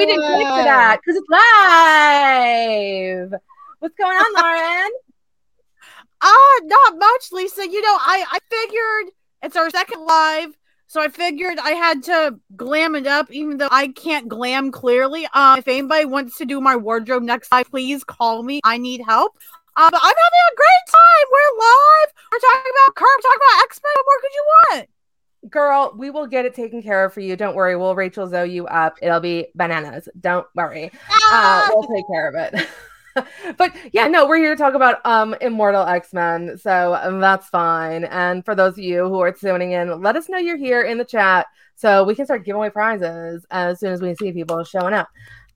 Yes, we didn't click for that because it's live. What's going on, Lauren? Ah, not much, Lisa. You know, I I figured it's our second live, so I figured I had to glam it up, even though I can't glam clearly. Uh, if anybody wants to do my wardrobe next time, please call me. I need help. Uh, but I'm having a great time. We're live. We're talking about Curb, talking about X Men. What more could you want? Girl, we will get it taken care of for you. Don't worry. We'll Rachel Zoe you up. It'll be bananas. Don't worry. Uh, we'll take care of it. but yeah, no, we're here to talk about um Immortal X-Men. So um, that's fine. And for those of you who are tuning in, let us know you're here in the chat so we can start giving away prizes as soon as we see people showing up.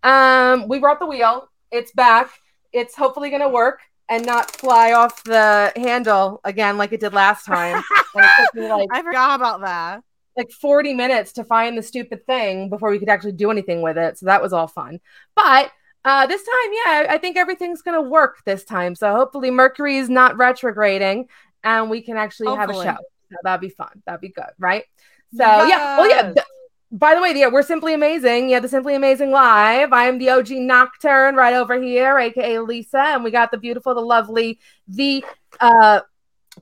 Um, we brought the wheel. It's back. It's hopefully gonna work and not fly off the handle again like it did last time. And it took me like I forgot about that. like 40 minutes to find the stupid thing before we could actually do anything with it. So that was all fun. But uh, this time, yeah, I think everything's going to work this time. So hopefully Mercury is not retrograding and we can actually have a show. So that'd be fun. That'd be good, right? So yeah, well, yeah. Th- by the way, yeah, we're simply amazing. Yeah, the Simply Amazing Live. I am the OG Nocturne right over here, aka Lisa, and we got the beautiful, the lovely, the uh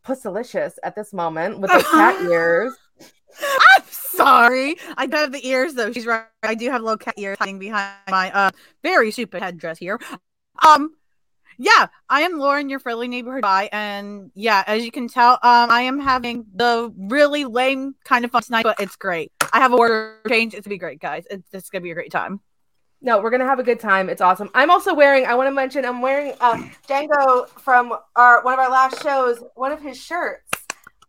Pussilicious at this moment with the cat ears. I'm sorry. I don't have the ears though. She's right. I do have little cat ears hiding behind my uh very stupid headdress here. Um yeah, I am Lauren, your friendly neighborhood guy, and yeah, as you can tell, um, I am having the really lame kind of fun tonight, but it's great. I have a order change. It's gonna be great, guys. It's, it's gonna be a great time. No, we're gonna have a good time. It's awesome. I'm also wearing. I want to mention. I'm wearing uh, Django from our one of our last shows. One of his shirts.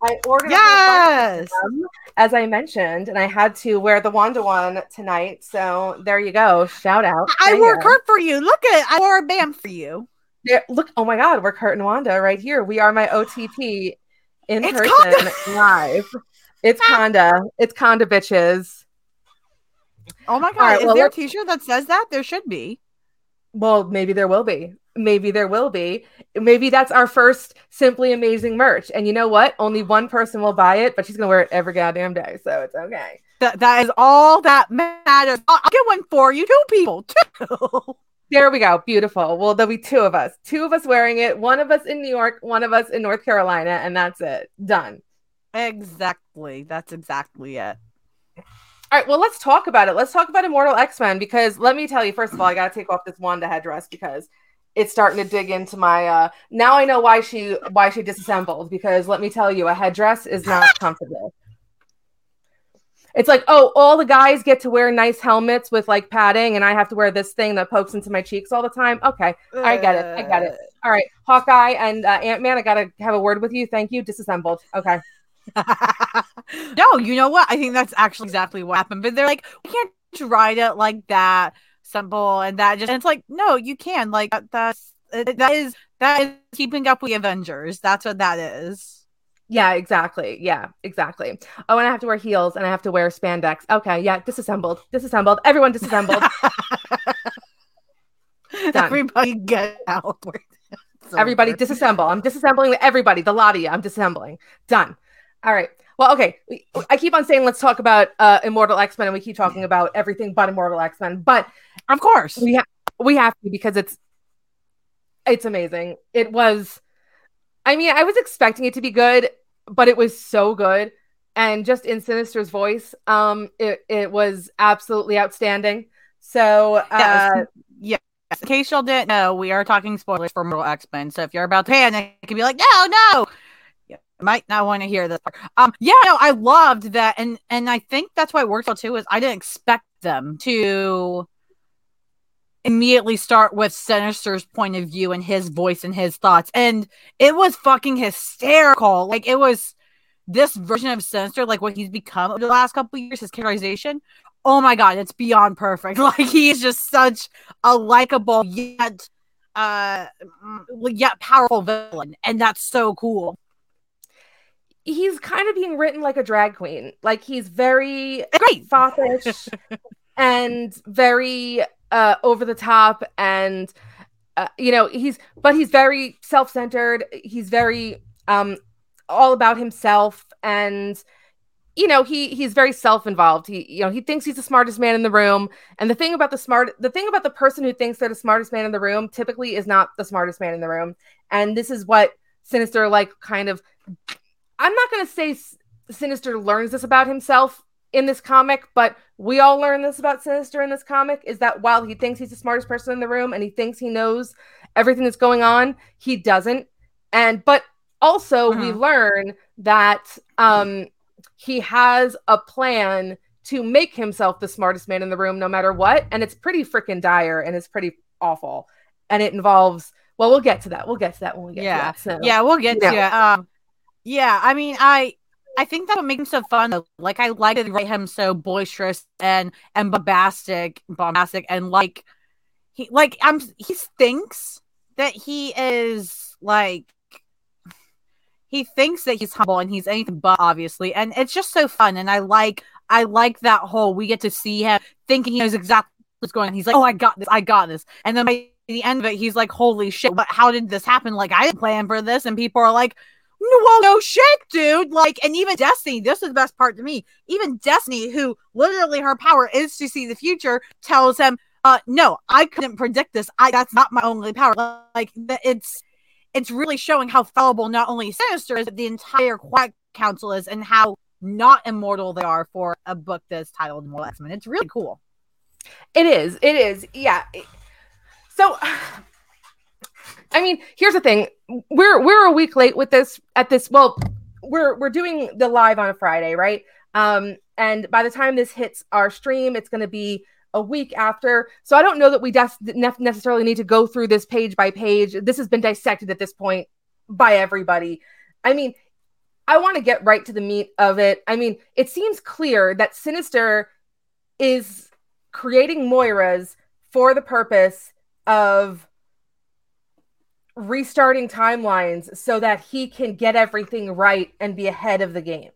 I ordered. a whole bunch Yes. them, as I mentioned, and I had to wear the Wanda one tonight. So there you go. Shout out. I wore Django. Kurt for you. Look at it. I wore a bam for you. There, look. Oh my God, we're Kurt and Wanda right here. We are my OTP in It's person live. It's Conda. It's Conda bitches. Oh my god. right, Is well, there a let's- t-shirt that says that? There should be. Well, maybe there will be. Maybe there will be. Maybe that's our first simply amazing merch. And you know what? Only one person will buy it, but she's gonna wear it every goddamn day. So it's okay. That that is all that matters. I'll, I'll get one for you. Two people. Two. There we go. Beautiful. Well, there'll be two of us. Two of us wearing it. One of us in New York, one of us in North Carolina, and that's it. Done. exactly. That's exactly it. All right. Well, let's talk about it. Let's talk about Immortal X Men because let me tell you, first of all, I gotta take off this Wanda headdress because it's starting to dig into my uh now I know why she why she disassembled because let me tell you, a headdress is not comfortable. It's like, oh, all the guys get to wear nice helmets with like padding, and I have to wear this thing that pokes into my cheeks all the time. Okay, I get it. I get it. All right, Hawkeye and uh, Ant Man, I gotta have a word with you. Thank you. Disassembled. Okay. no, you know what? I think that's actually exactly what happened. But they're like, we can't write it like that, simple, and that just. And it's like, no, you can. Like that, that's that is that is keeping up with the Avengers. That's what that is. Yeah, exactly. Yeah, exactly. Oh, and I have to wear heels and I have to wear spandex. Okay, yeah, disassembled. Disassembled. Everyone disassembled. Everybody get out. Everybody disassemble. I'm disassembling everybody. The lot of you. I'm disassembling. Done. All right. Well, okay. We, I keep on saying let's talk about uh, Immortal X Men, and we keep talking about everything but Immortal X Men. But Of course. we have we have to because it's it's amazing. It was. I mean, I was expecting it to be good, but it was so good, and just in Sinister's voice, um, it it was absolutely outstanding. So, uh, Yes. yes. In case y'all didn't know, we are talking spoilers for Mortal X Men. So if you're about to panic, you can be like, no, no. Might not want to hear this part. Um, yeah, no, I loved that, and and I think that's why it worked well too. Is I didn't expect them to immediately start with Sinister's point of view and his voice and his thoughts, and it was fucking hysterical. Like it was this version of Sinister, like what he's become over the last couple of years, his characterization oh my god, it's beyond perfect. Like he's just such a likable yet uh yet powerful villain, and that's so cool. he's kind of being written like a drag queen. Like he's very Great. foppish and very uh over the top and uh, you know he's but he's very self-centered. He's very um all about himself and you know he he's very self-involved. He you know he thinks he's the smartest man in the room. And the thing about the smart the thing about the person who thinks they're the smartest man in the room typically is not the smartest man in the room. And this is what sinister like kind of i'm not going to say sinister learns this about himself in this comic but we all learn this about sinister in this comic is that while he thinks he's the smartest person in the room and he thinks he knows everything that's going on he doesn't. And but also we mm-hmm. learn that um he has a plan to make himself the smartest man in the room no matter what and it's pretty freaking dire and it's pretty awful. And it involves well we'll get to that. We'll get to that when we get yeah. to that so, yeah we'll get to it. Um yeah i mean i I think that what make him so fun. Though. Like I like to write him so boisterous and and bombastic, bombastic, and like he like I'm he thinks that he is like he thinks that he's humble and he's anything but obviously. And it's just so fun. And i like i like that whole we get to see him thinking he knows exactly what's going on. He's like oh i got this. I got this. And then by the end of it he's like holy shit. But how did this happen? Like i didn't plan for this. And people are like well, no shit, dude. Like, and even Destiny, this is the best part to me. Even Destiny, who literally her power is to see the future, tells him, uh, no, I couldn't predict this. I that's not my only power. Like, it's it's really showing how fallible not only Sinister is, but the entire Quiet Council is, and how not immortal they are for a book that's titled Immortal X Men. It's really cool. It is. It is. Yeah. So, I mean, here's the thing: we're we're a week late with this. At this, well, we're we're doing the live on a Friday, right? Um, and by the time this hits our stream, it's going to be a week after. So I don't know that we des- necessarily need to go through this page by page. This has been dissected at this point by everybody. I mean, I want to get right to the meat of it. I mean, it seems clear that Sinister is creating Moiras for the purpose of restarting timelines so that he can get everything right and be ahead of the game.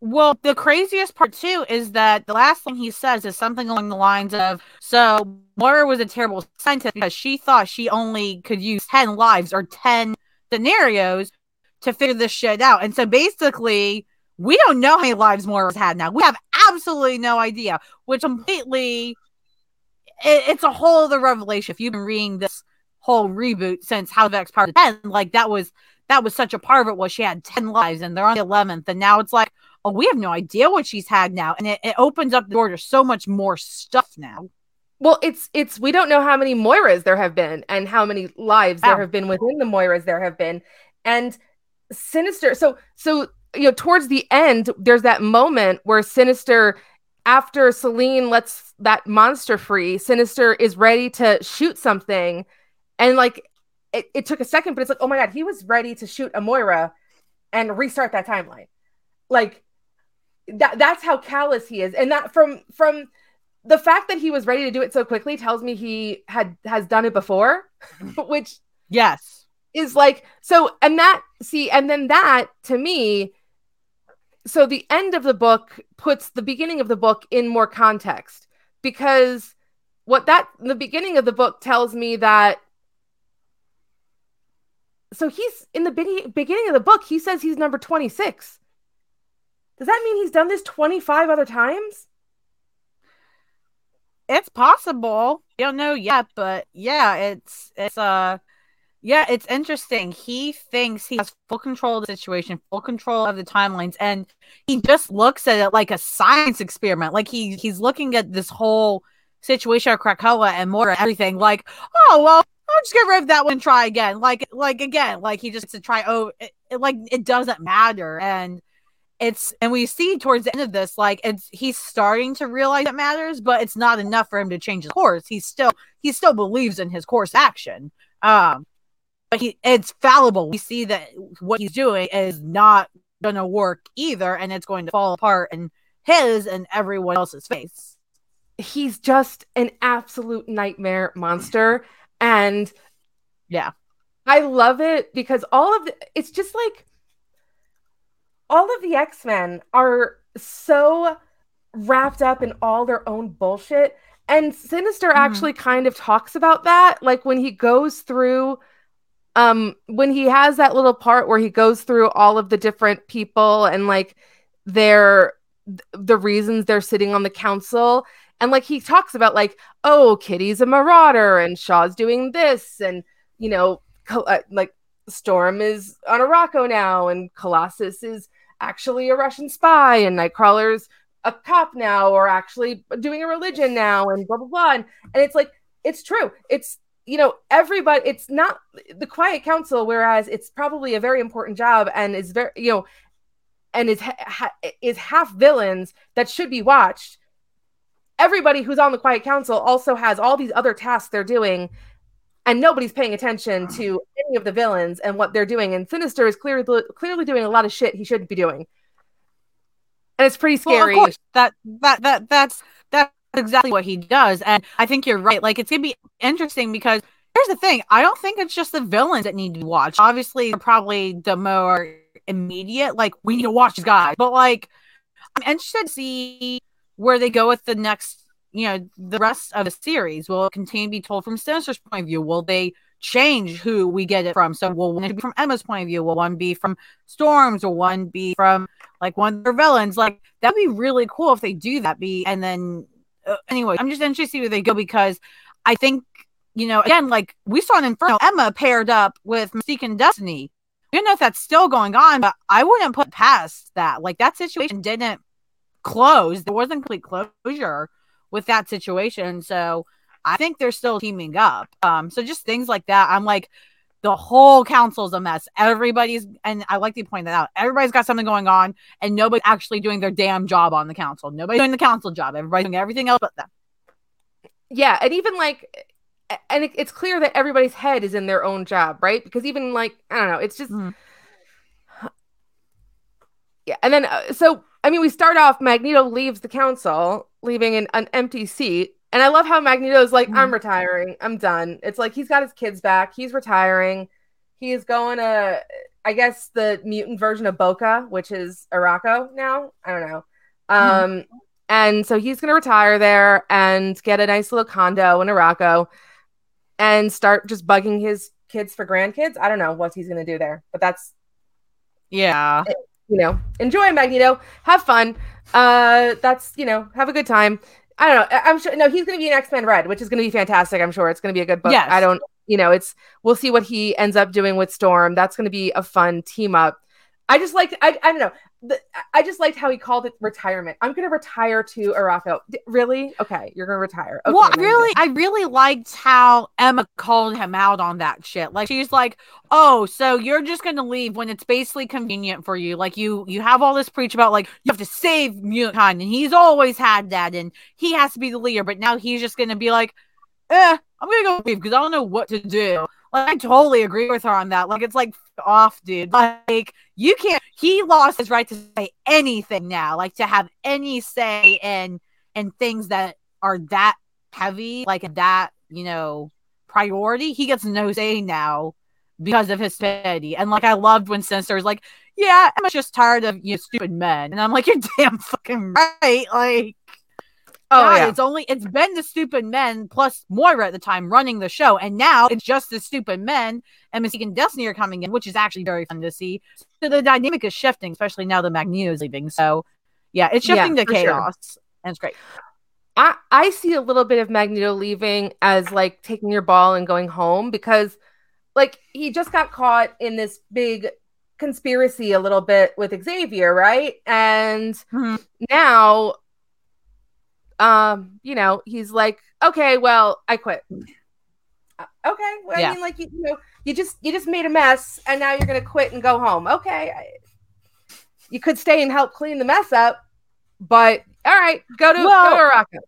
Well, the craziest part too is that the last thing he says is something along the lines of So Moira was a terrible scientist because she thought she only could use 10 lives or 10 scenarios to figure this shit out. And so basically, we don't know how many lives Moira's had now. We have absolutely no idea, which completely it, it's a whole other revelation. If you've been reading this whole reboot since House of X Part 10, like that was that was such a part of it was she had 10 lives and they're on the 11th and now it's like oh, we have no idea what she's had now. And it, it opens up the door to so much more stuff now. Well, it's it's we don't know how many Moiras there have been and how many lives there have been within the Moiras there have been. And Sinister, so so you know, towards the end, there's that moment where Sinister, after Selene lets that monster free, Sinister is ready to shoot something. And like it, it took a second, but it's like, oh my god, he was ready to shoot a Moira and restart that timeline. Like that that's how callous he is. And that from from the fact that he was ready to do it so quickly tells me he had has done it before mm-hmm. which yes. is like so and that see and then that to me so the end of the book puts the beginning of the book in more context because what that the beginning of the book tells me that so he's in the beginning of the book he says he's number 26 does that mean he's done this 25 other times? It's possible. You don't know yet, but yeah, it's it's uh yeah, it's interesting. He thinks he has full control of the situation, full control of the timelines, and he just looks at it like a science experiment. Like he he's looking at this whole situation of Krakoa and more everything. Like, oh well, I'll just get rid of that one. and Try again. Like like again. Like he just to try. Oh, it, like it doesn't matter. And it's and we see towards the end of this like it's he's starting to realize it matters but it's not enough for him to change his course he still he still believes in his course action um but he it's fallible we see that what he's doing is not gonna work either and it's going to fall apart in his and everyone else's face he's just an absolute nightmare monster and yeah i love it because all of the, it's just like all of the X-Men are so wrapped up in all their own bullshit. And Sinister mm-hmm. actually kind of talks about that. Like when he goes through um when he has that little part where he goes through all of the different people and like their the reasons they're sitting on the council and like he talks about like oh kitty's a marauder and shaw's doing this and you know uh, like storm is on Arakko now and colossus is actually a russian spy and nightcrawler's a cop now or actually doing a religion now and blah blah blah. And, and it's like it's true. It's you know everybody it's not the quiet council whereas it's probably a very important job and is very you know and is ha- is half villains that should be watched everybody who's on the quiet council also has all these other tasks they're doing and nobody's paying attention to any of the villains and what they're doing. And sinister is clearly clearly doing a lot of shit he shouldn't be doing. And it's pretty scary. well, that that that that's that's exactly what he does. And i think you're right. Like it's gonna be interesting because here's the thing. I don't think it's just the villains that need to be watched. Obviously probably the more immediate like we need to watch these guys. But like i'm interested to see where they go with the next you know the rest of the series. Will continue to be told from sinister's point of view? Will they change who we get it from? So will one be from emma's point of view? Will one be from storms? Or one be from like one of their villains? Like that'd be really cool if they do that be and then uh, anyway i'm just interested to see where they go because i think you know again like we saw in inferno. Emma paired up with mystique and destiny. Don't know if that's still going on, but I wouldn't put past that. Like that situation didn't close. There wasn't complete closure with that situation. So I think they're still teaming up. Um, so just things like that. I'm like, the whole council's a mess. Everybody's, and I like to point that out. Everybody's got something going on, and nobody's actually doing their damn job on the council. Nobody's doing the council job. Everybody's doing everything else but them. Yeah, and even like, and it, it's clear that everybody's head is in their own job, right? Because even like, I don't know, it's just. Mm yeah and then uh, so i mean we start off magneto leaves the council leaving an, an empty seat. And i love how magneto's like mm. i'm retiring. I'm done. It's like he's got his kids back. He's retiring. He's going to i guess the mutant version of boca which is Arakko now? I don't know. Mm. um and so he's going to retire there and get a nice little condo in Arakko and start just bugging his kids for grandkids. I don't know what he's going to do there but that's yeah. it you know, enjoy Magneto, have fun. Uh, that's you know, have a good time. I don't know. I'm sure. No, he's going to be an X Men Red, which is going to be fantastic. I'm sure it's going to be a good book. Yes. I don't. You know, it's we'll see what he ends up doing with Storm. That's going to be a fun team up. I just like I, I don't know. The, I just liked how he called it retirement. I'm gonna retire to Arakko. D- really? Okay, you're gonna retire. Okay, well, really, I really liked how Emma called him out on that shit. Like she's like, "Oh, so you're just gonna leave when it's basically convenient for you? Like you you have all this preach about like you have to save Mutant, and he's always had that, and he has to be the leader. But now he's just gonna be like, eh, I'm gonna go leave because I don't know what to do." Like, I totally agree with her on that. Like, it's like off, dude. Like, you can't. He lost his right to say anything now. Like, to have any say in in things that are that heavy, like that, you know, priority. He gets no say now because of his stupidity. And like, I loved when Sinister was like, "Yeah, I'm just tired of you know, stupid men," and I'm like, "You're damn fucking right." Like. Oh, God, yeah. it's only it's been the stupid men plus Moira at the time running the show, and now it's just the stupid men and Mystique and Destiny are coming in, which is actually very fun to see. So the dynamic is shifting, especially now that Magneto is leaving. So yeah, it's shifting yeah, to chaos, sure. and it's great. I I see a little bit of Magneto leaving as like taking your ball and going home because like he just got caught in this big conspiracy a little bit with Xavier, right? And mm-hmm. now um, you know, he's like, okay, well, I quit. Uh, okay, well, yeah. I mean, like you, you, know, you just you just made a mess, and now you're gonna quit and go home. Okay, I, you could stay and help clean the mess up, but all right, go to well, go to.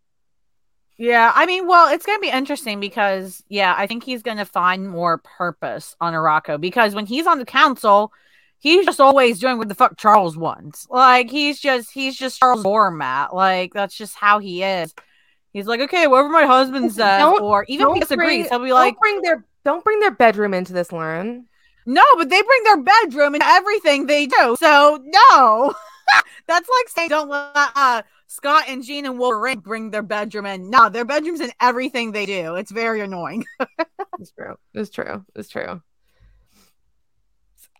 Yeah, I mean, well, it's going to be interesting because, yeah, I think he's going to find more purpose on Arakko because when he's on the council, he's just always doing what the fuck Charles wants. Like he's just he's just Charles Doormat. Like that's just how he is. He's like, okay, whatever my husband says, don't, or even if he disagrees, he'll be like, bring their don't bring their bedroom into this, Lauren. No, but they bring their bedroom into everything they do. So no, that's like saying don't let uh, Scott and Jean and Wolverine bring their bedroom in. No, their bedroom's in everything they do. It's very annoying. it's true. It's true. It's true.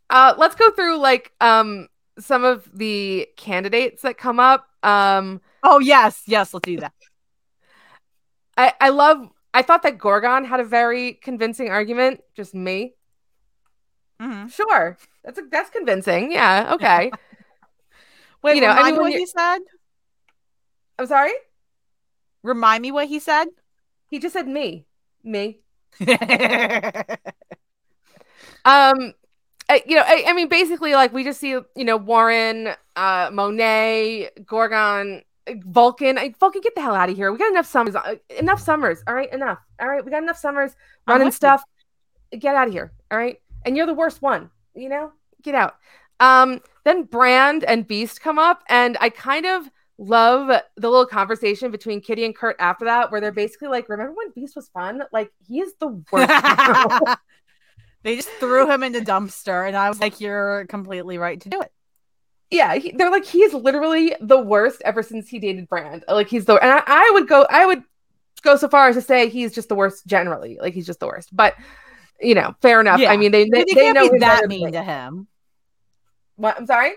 Uh, let's go through like um some of the candidates that come up. Um, oh yes, yes, let's do that. I I love. I thought that Gorgon had a very convincing argument. Just me. Mm-hmm. Sure, that's a, that's convincing. Yeah. Okay. Wait, you know, I mean, what he said. I'm sorry. Remind me what he said. He just said me, me. um, You know, I, I, mean, basically, like we just see, you know, Warren, uh, Monet, Gorgon, Vulcan. I, Vulcan, get the hell out of here. We got enough summers. Uh, enough summers. All right, enough. All right, we got enough summers running stuff. You. Get out of here. All right, and you're the worst one. You know, get out. Um, then Brand and Beast come up, and I kind of love the little conversation between Kitty and Kurt after that, where they're basically like, "Remember when Beast was fun? Like he is the worst." They just threw him in the dumpster, and I was like, "You're completely right to do it." Yeah, he, they're like, he's literally the worst ever since he dated Brand. Like he's the, and I, I would go, I would go so far as to say he's just the worst generally. Like he's just the worst. But you know, fair enough. Yeah. I mean, they they, they, they know that mean to him. What? I'm sorry.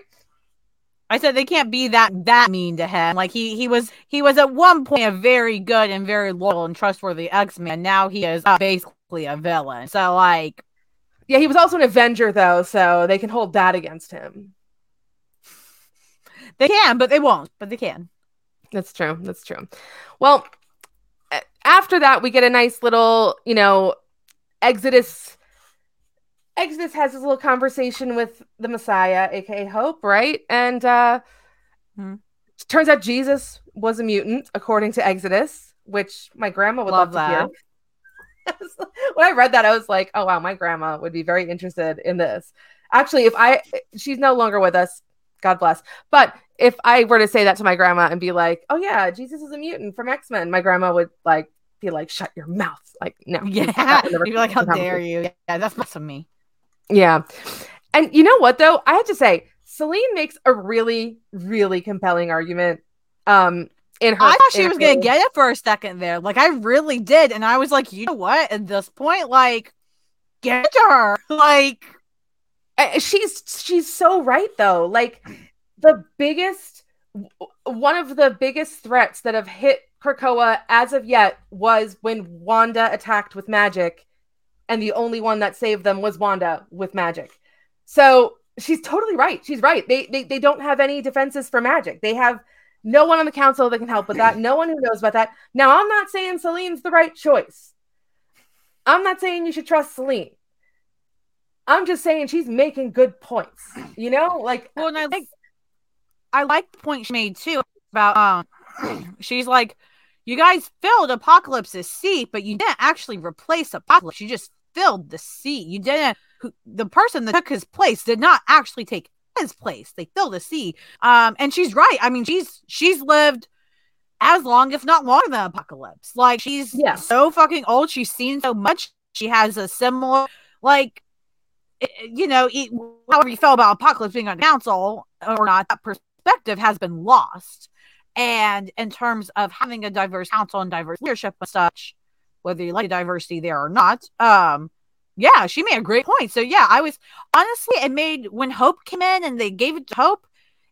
I said they can't be that that mean to him. Like he he was he was at one point a very good and very loyal and trustworthy X Man. Now he is uh, basically a villain. So like yeah, he was also an Avenger though, so they can hold that against him. They can, but they won't. But they can. That's true. That's true. Well, after that, we get a nice little, you know, Exodus. Exodus has this little conversation with the Messiah, aka Hope, right? And uh hmm. turns out Jesus was a mutant, according to Exodus, which my grandma would love, love to hear. when I read that, I was like, oh, wow, my grandma would be very interested in this. Actually, if I, she's no longer with us, God bless. But if I were to say that to my grandma and be like, oh, yeah, Jesus is a mutant from X Men, my grandma would like be like, shut your mouth. Like, no. Yeah. You'd be like, how dare you? Yeah, that's awesome me. Yeah. And you know what, though? I have to say, Selene makes a really, really compelling argument um, in her. I thought she was gonna get it for a second there. Like I really did, and I was like, you know what? At this point, like, get to her. Like, she's she's so right though. Like, the biggest, one of the biggest threats that have hit Krakoa as of yet was when Wanda attacked with magic, and the only one that saved them was Wanda with magic. So she's totally right. She's right. They they they don't have any defenses for magic. They have no one on the council that can help with that. No one who knows about that. Now, I'm not saying Selene's the right choice. I'm not saying you should trust Selene. I'm just saying she's making good points. You know, like well, and I like I like the point she made too about um she's like, you guys filled Apocalypse's seat, but you didn't actually replace Apocalypse. You just filled the seat. You didn't the person that took his place did not actually take his place. They fill the sea. Um, and she's right. I mean, she's she's lived as long, if not longer than Apocalypse. Like she's yeah. so fucking old. She's seen so much. She has a similar like you know, it, however you felt about Apocalypse being on council or not, that perspective has been lost. And in terms of having a diverse council and diverse leadership and such, whether you like diversity there or not, um, yeah, she made a great point. So yeah, I was honestly it made when Hope came in and they gave it to Hope,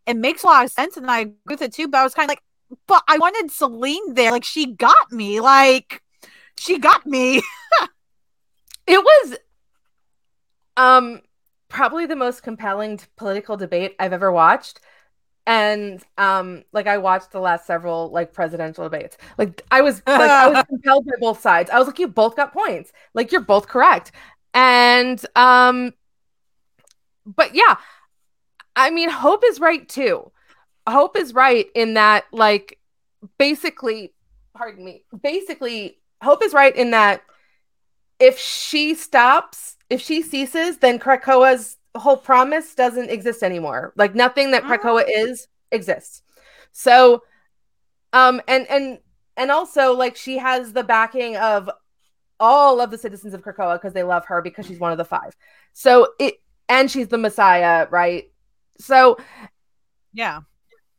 it makes a lot of sense, and I agree with it too. But I was kind of like, but I wanted Selene there. Like she got me. Like she got me. it was um probably the most compelling political debate I've ever watched. And um, like I watched the last several like presidential debates. Like I was like I was compelled by both sides. I was like, you both got points. Like you're both correct. And um but yeah, I mean Hope is right too. Hope is right in that like basically pardon me, basically Hope is right in that if she stops, if she ceases, then Krakoa's whole promise doesn't exist anymore. Like nothing that Krakoa oh. is exists. So um and and and also like she has the backing of all of the citizens of Krakoa because they love her because she's one of the five. So it and she's the Messiah, right? So yeah.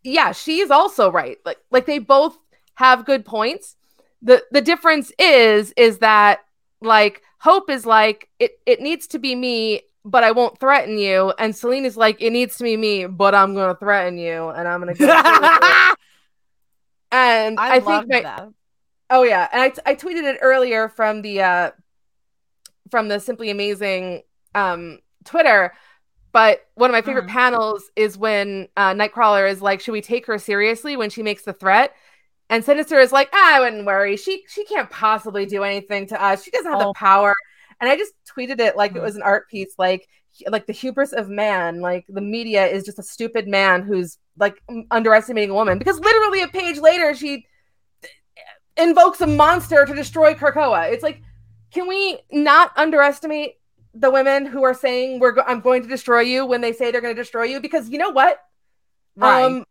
Yeah, she's also right. Like like they both have good points. The the difference is is that like hope is like it it needs to be me but I won't threaten you. And Selene is like, it needs to be me, but I'm gonna threaten you, and I'm gonna go. and I, I think my, that. Oh yeah, and I, t- I tweeted it earlier from the uh from the Simply Amazing um Twitter. But one of my favorite mm. panels is when uh, Nightcrawler is like, "Should we take her seriously when she makes the threat?" And Sinister is like, ah, "I wouldn't worry. She she can't possibly do anything to us. She doesn't have oh. the power." And I just tweeted it like mm. it was an art piece, like like the hubris of man. Like the media is just a stupid man who's like underestimating a woman because literally a page later she invokes a monster to destroy Krakoa. It's like, can we not underestimate the women who are saying we're go- I'm going to destroy you when they say they're going to destroy you because you know what? Right. Um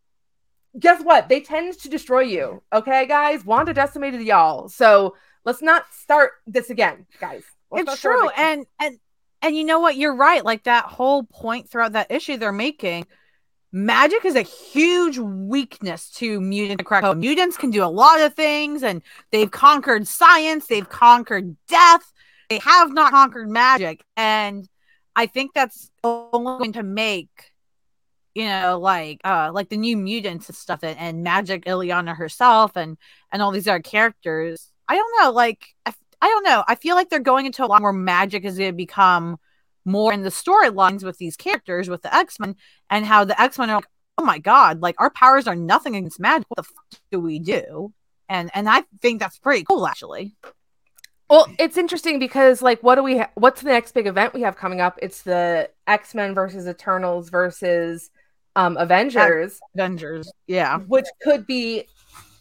guess what? They tend to destroy you. Okay, guys? Wanda decimated y'all. So let's not start this again, guys. Let's it's true. And and and you know what? You're right. Like that whole point throughout that issue they're making. Magic is a huge weakness to mutant Krakoa. Mutants can do a lot of things, and they've conquered science, they've conquered death, they have not conquered magic. And I think that's only going to make you know like uh like the new mutants and stuff and, and magic Illyana herself and and all these other characters i don't know like I, I don't know i feel like they're going into a lot more magic is going to become more in the storylines with these characters with the x-men and how the x-men are like oh my god like our powers are nothing against magic what the fuck do we do and and i think that's pretty cool actually well, it's interesting because like what do we ha- what's the next big event we have coming up? It's the X-Men versus Eternals versus um Avengers. Avengers. Yeah. Which could be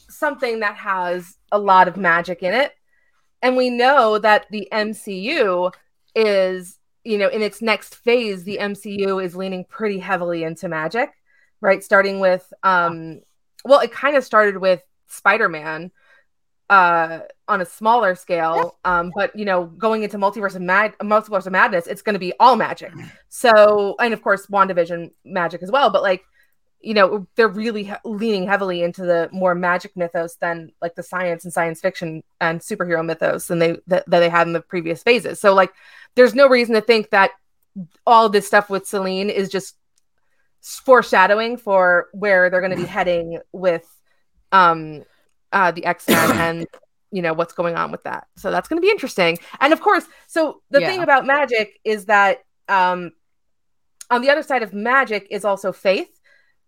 something that has a lot of magic in it. And we know that the MCU is, you know, in its next phase, the MCU is leaning pretty heavily into magic, right? Starting with um well, it kind of started with Spider-Man uh on a smaller scale um but you know going into multiverse of mad multiverse of madness it's going to be all magic. So and of course wandavision magic as well but like you know they're really he- leaning heavily into the more magic mythos than like the science and science fiction and superhero mythos than they that, that they had in the previous phases. So like there's no reason to think that all this stuff with Selene is just foreshadowing for where they're going to be heading with um uh, the X Men and you know what's going on with that. So that's going to be interesting. And of course, so the yeah. thing about magic is that um, on the other side of magic is also faith.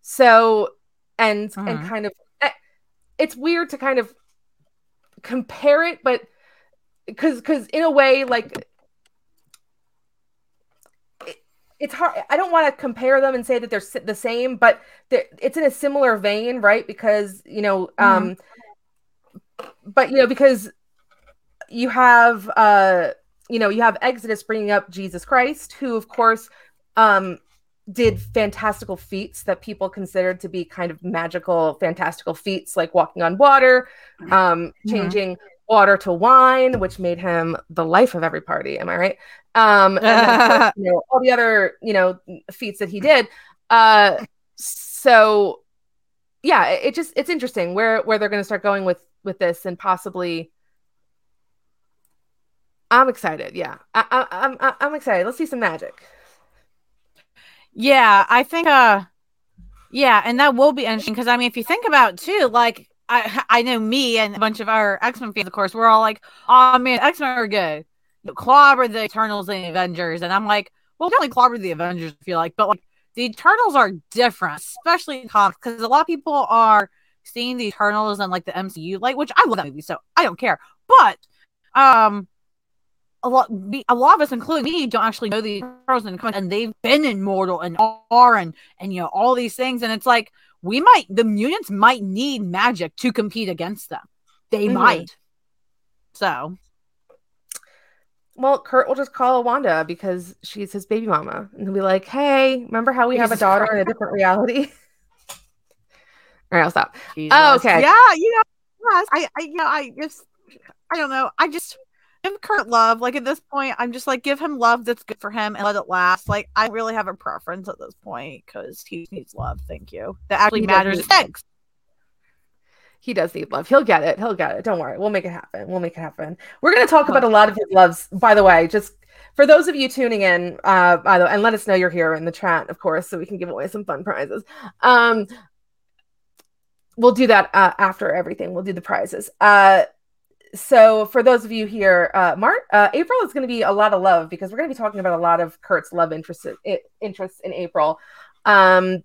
So and mm-hmm. and kind of eh, it's weird to kind of compare it, but because because in a way like it's hard i don't want to compare them and say that they're the same but it's in a similar vein right because you know mm-hmm. um but you know because you have uh you know you have exodus bringing up jesus christ who of course um did fantastical feats that people considered to be kind of magical fantastical feats like walking on water um changing mm-hmm. Water to wine which made him the life of every party am i right um course, you know all the other you know feats that he did uh so yeah it just it's interesting where where they're going to start going with with this and possibly I'm excited. Yeah, I, I, I'm I'm excited. Let's see some magic. Yeah, I think. Uh, yeah, and that will be interesting because I mean, if you think about it too, like I I know me and a bunch of our X Men fans, of course, we're all like, "Oh man, X Men are good." Clobber the Eternals and the Avengers, and I'm like, well, definitely clobber the Avengers. I feel like, but like the Eternals are different, especially in comics, because a lot of people are seeing the Eternals and like the MCU, like which I love that movie, so I don't care. But um, a lot, a lot of us, including me, don't actually know the Eternals and and they've been immortal and are and and you know all these things, and it's like we might the mutants might need magic to compete against them. They mm-hmm. might. So. Well, Kurt will just call Wanda because she's his baby mama, and he'll be like, "Hey, remember how we have a daughter in a different reality?" All right, I'll stop. Jesus. Oh, okay. Yeah, you know, yes, I, I, you know, I just, I don't know. I just give Kurt love. Like at this point, I'm just like, give him love that's good for him and let it last. Like I really have a preference at this point because he needs love. Thank you. That actually he matters. Thanks. He does need love. He'll get it. He'll get it. Don't worry. We'll make it happen. We'll make it happen. We're going to talk about a lot of his loves. By the way, just for for those of you tuning in, uh, by the way, and let us know you're here in the chat, of course, so we can give away some fun prizes. Um, we'll do that uh, after everything. We'll do the prizes. Uh, so for those of you here, uh, Mart, uh, April is going to be a lot of love because we're going to be talking about a lot of Kurt's love interests interests in April. Um,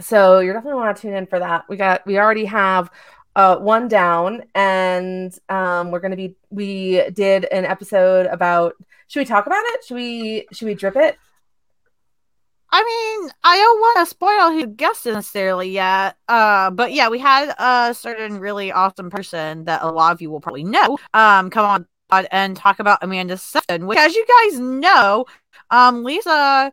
so you're definitely want to tune in for that. We got we already have uh, one down, and um, we're going to be we did an episode about. Should we talk about it? Should we should we drip it? I mean, I don't want to spoil who guessed necessarily yet. Uh, but yeah, we had a certain really awesome person that a lot of you will probably know um come on and talk about Amanda Sefton, which, as you guys know, um, Lisa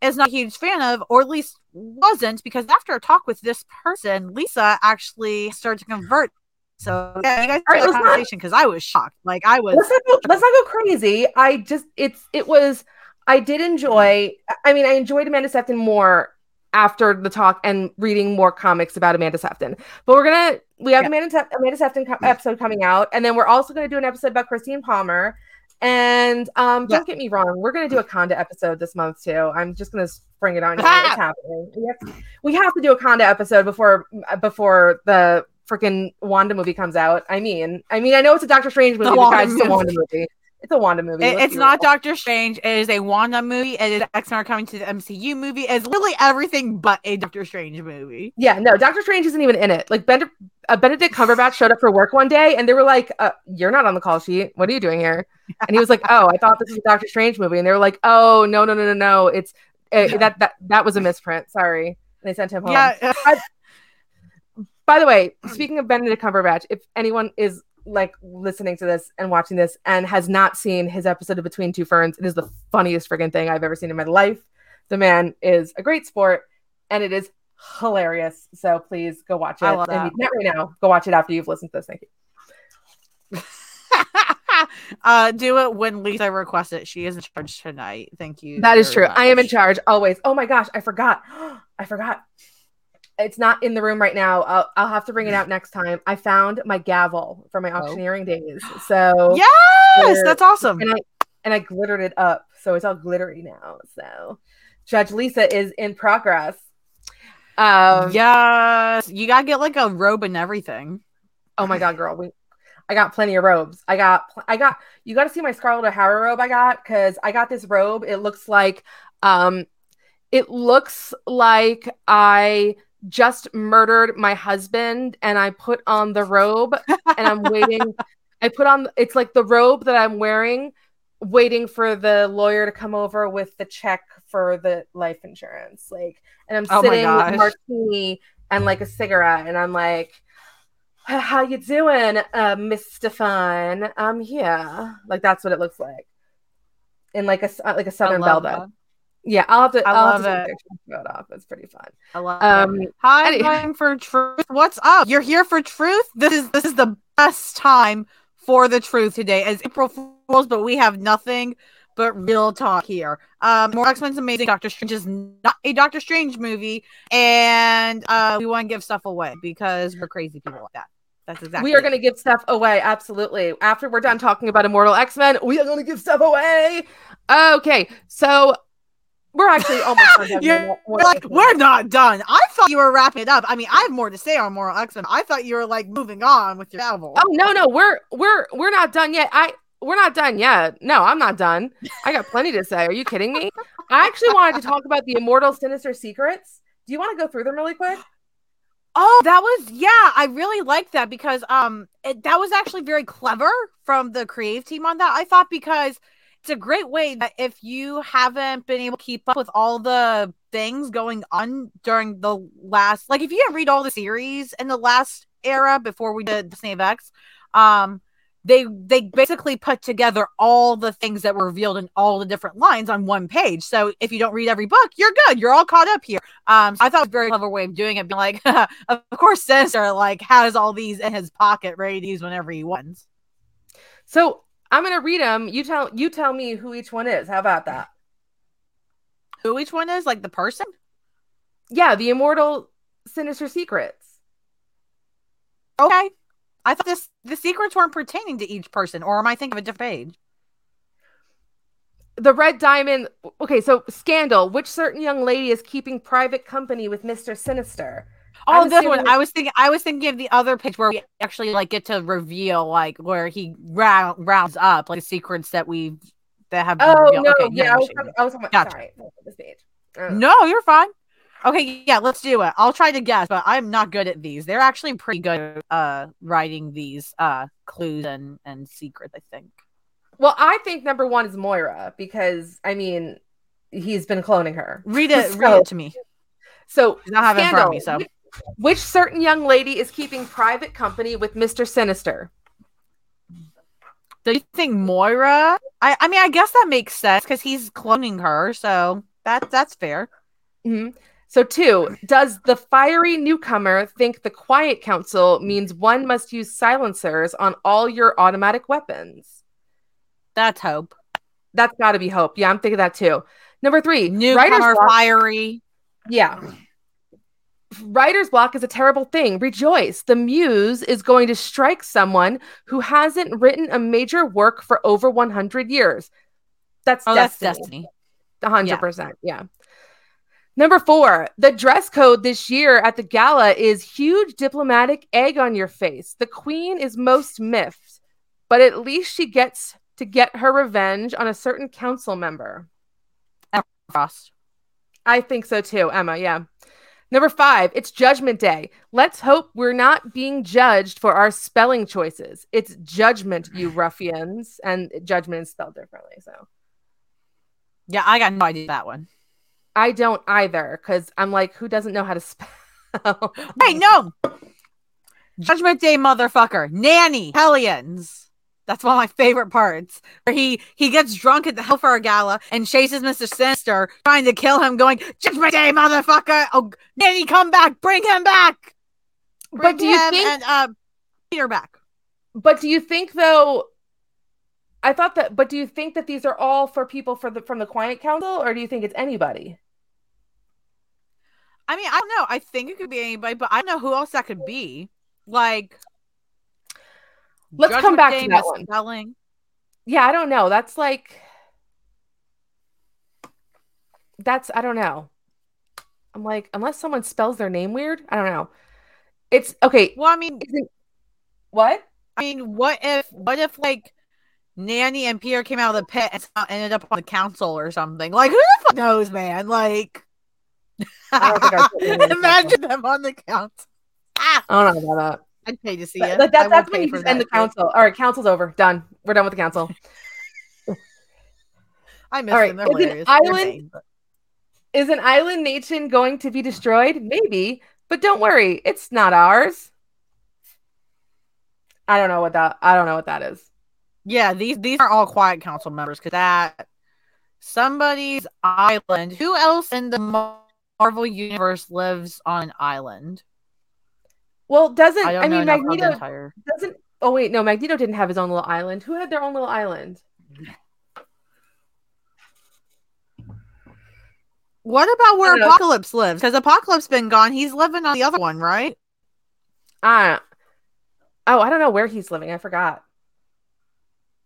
is not a huge fan of, or at least wasn't, because after a talk with this person, Lisa actually started to convert. So yeah, you guys had right, conversation because I was shocked. Like I was. Let's not, go, let's not go crazy. I just it's it was I did enjoy. I mean, I enjoyed Amanda Sefton more after the talk and reading more comics about Amanda Sefton. But we're gonna we have yeah. Amanda Amanda Sefton co- episode coming out, and then we're also gonna do an episode about Christine Palmer. And um, don't get me wrong, we're gonna do a Conda episode this month too. I'm just gonna spring it on you. It's happening. We have, to, we have to do a Conda episode before before the freaking Wanda movie comes out. I mean, I mean, I know it's a Doctor Strange movie, it's a Wanda movie. It's a Wanda movie. It, it's not. Doctor Strange. It is a Wanda movie. It is X Men coming to the MCU movie. It's literally everything but a Doctor Strange movie. Yeah, no, Doctor Strange isn't even in it. Like ben- uh, Benedict Cumberbatch showed up for work one day, and they were like, uh, "You're not on the call sheet. What are you doing here?" And he was like, "Oh, I thought this was a Doctor Strange movie," and they were like, "Oh, no, no, no, no, no. It's uh, that that that was a misprint. Sorry." And they sent him home. Yeah. I, by the way, speaking of Benedict Cumberbatch, if anyone is like listening to this and watching this and has not seen his episode of Between Two Ferns, it is the funniest friggin' thing I've ever seen in my life. The man is a great sport and it is hilarious. So please go watch it. I love that. not right now. Go watch it after you've listened to this. Thank you. uh, do it when Lisa requests it. She is in charge tonight. Thank you. That is true. Much. I am in charge always. Oh my gosh, I forgot. I forgot it's not in the room right now. I'll, I'll have to bring it out next time. I found my gavel from my oh. auctioneering oh. days. So yes, that's awesome. And I and I glittered it up, so it's all glittery now. So Judge Lisa is in progress. Um, yes, you gotta get like a robe and everything. Oh my god, girl, we I got plenty of robes. I got I got you got to see my Scarlett O'Hara robe I got because I got this robe. It looks like um, it looks like I just murdered my husband and I put on the robe and I'm waiting. I put on it's like the robe that I'm wearing, waiting for the lawyer to come over with the check for the life insurance. Like, and I'm oh sitting with martini and like a cigarette, and I'm like, "How you doing, uh, Miss Stefan? I'm here." Like that's what it looks like, in like a like a Southern belle. Yeah, I'll have to. I I'll love have to it. Show it off. It's pretty fun. I love um, it. Hi, anyway. time for truth. What's up? You're here for truth. This is this is the best time for the truth today. As April Fools, but we have nothing but real talk here. Um, more X Men's amazing. Doctor Strange is not a Doctor Strange movie, and uh, we want to give stuff away because we're crazy people like that. That's exactly. We are going to give stuff away. Absolutely. After we're done talking about Immortal X Men, we are going to give stuff away. Okay, so we're actually almost done. You're like, we're not done. I thought you were wrapping it up. I mean, I have more to say on Moral X Men. I thought you were like moving on with your novel. Oh no, no, we're we're we're not done yet. I we're not done yet. No, I'm not done. I got plenty to say. Are you kidding me? I actually wanted to talk about the Immortal Sinister Secrets. Do you want to go through them really quick? Oh, that was yeah, I really liked that because um it, that was actually very clever from the creative team on that. I thought because it's a great way that if you haven't been able to keep up with all the things going on during the last like if you didn't read all the series in the last era before we did Destiny of X, um they they basically put together all the things that were revealed in all the different lines on one page. So if you don't read every book, you're good. You're all caught up here. Um, so I thought it was a very clever way of doing it. Being like, of course, Sinister like has all these in his pocket ready to use whenever he wants. So I'm gonna read them. You tell you tell me who each one is. How about that? Who each one is? Like the person? Yeah, the immortal sinister secrets. Okay. I thought this the secrets weren't pertaining to each person, or am I thinking of a different page? the red diamond. Okay, so scandal. Which certain young lady is keeping private company with Mister Sinister? Oh, I'm this one. I was thinking. I was thinking of the other page where we actually like get to reveal like where he round, rounds up like secrets that we that have. been Oh revealed. no, Okay, yeah, I was, talking, I was talking about. Gotcha. Sorry, this page. Uh, No, you're fine. Okay, yeah, let's do it. I'll try to guess, but I'm not good at these. They're actually pretty good at uh writing these uh clues and and secrets, I think. Well, I think number one is Moira because I mean he's been cloning her. Read it, read it to me. So 'Cause I have it in front of me, so Which, certain young lady is keeping private company with Mister Sinister? do you think Moira? I I mean I guess that makes sense because he's cloning her, so that that's fair. Mhm. So two, does the fiery newcomer think the Quiet Council means one must use silencers on all your automatic weapons? That's hope. That's got to be hope. Yeah, I'm thinking that too. Number three, writer's Newcomer block. fiery. Yeah. Writer's block is a terrible thing. Rejoice. The muse is going to strike someone who hasn't written a major work for over 100 years. That's Oh, destiny. that's destiny. Hundred percent. Yeah. Number four, the dress code this year at the gala is huge diplomatic egg on your face. The queen is most miffed, but at least she gets to get her revenge on a certain council member. Frost. I think so too, Emma. Yeah. Number five, it's Judgment Day. Let's hope we're not being judged for our spelling choices. It's judgment, you ruffians. And judgment is spelled differently. So Yeah, I got no idea that one. I don't either because I'm like, who doesn't know how to spell? Hey, no. Judgment Day, motherfucker. Nanny. Hellions. That's one of my favorite parts. Where he he gets drunk at the Hellfire Gala and chases Mr. Sinister, trying to kill him, going, Judgment Day, motherfucker. Oh, Nanny, come back. Bring him back. Bring But do you think- and uh, Peter back? But do you think though? I thought that. But do you think that these are all for people for the from the Quiet Council, or do you think it's anybody? I mean, I don't know. I think it could be anybody, but I don't know who else that could be. Like, Let's come back Day to that one. misspelling. Yeah, I don't know. That's like. That's I don't know. I'm like, unless someone spells their name weird, I don't know. It's okay. Well, I mean, what? I mean, what if what if like Nanny and Pierre came out of the pit and ended up on the council or something? Like who the fuck knows, man? Like I don't think I put Nanny on the imagine them on the council. Ah, I don't know about that. I'd pay to see it. I that's when you just end the shit. council. All right, council's over. Done. We're done with the council. I miss All right, them. They're is. They're Island- but- Is an island nation going to be destroyed? Maybe, but don't worry, it's not ours. I don't know what that. I don't know what that is. Yeah, these these are all quiet council members because that somebody's island. Who else in the Marvel universe lives on an island? Well, doesn't I I, don't know mean enough about the Magneto entire. doesn't? Oh wait, no, Magneto didn't have his own little island. Who had their own little island? What about where don't know. Apocalypse lives? Because Apocalypse been gone. He's living on the other one, right? Ah, oh, I don't know where he's living. I forgot.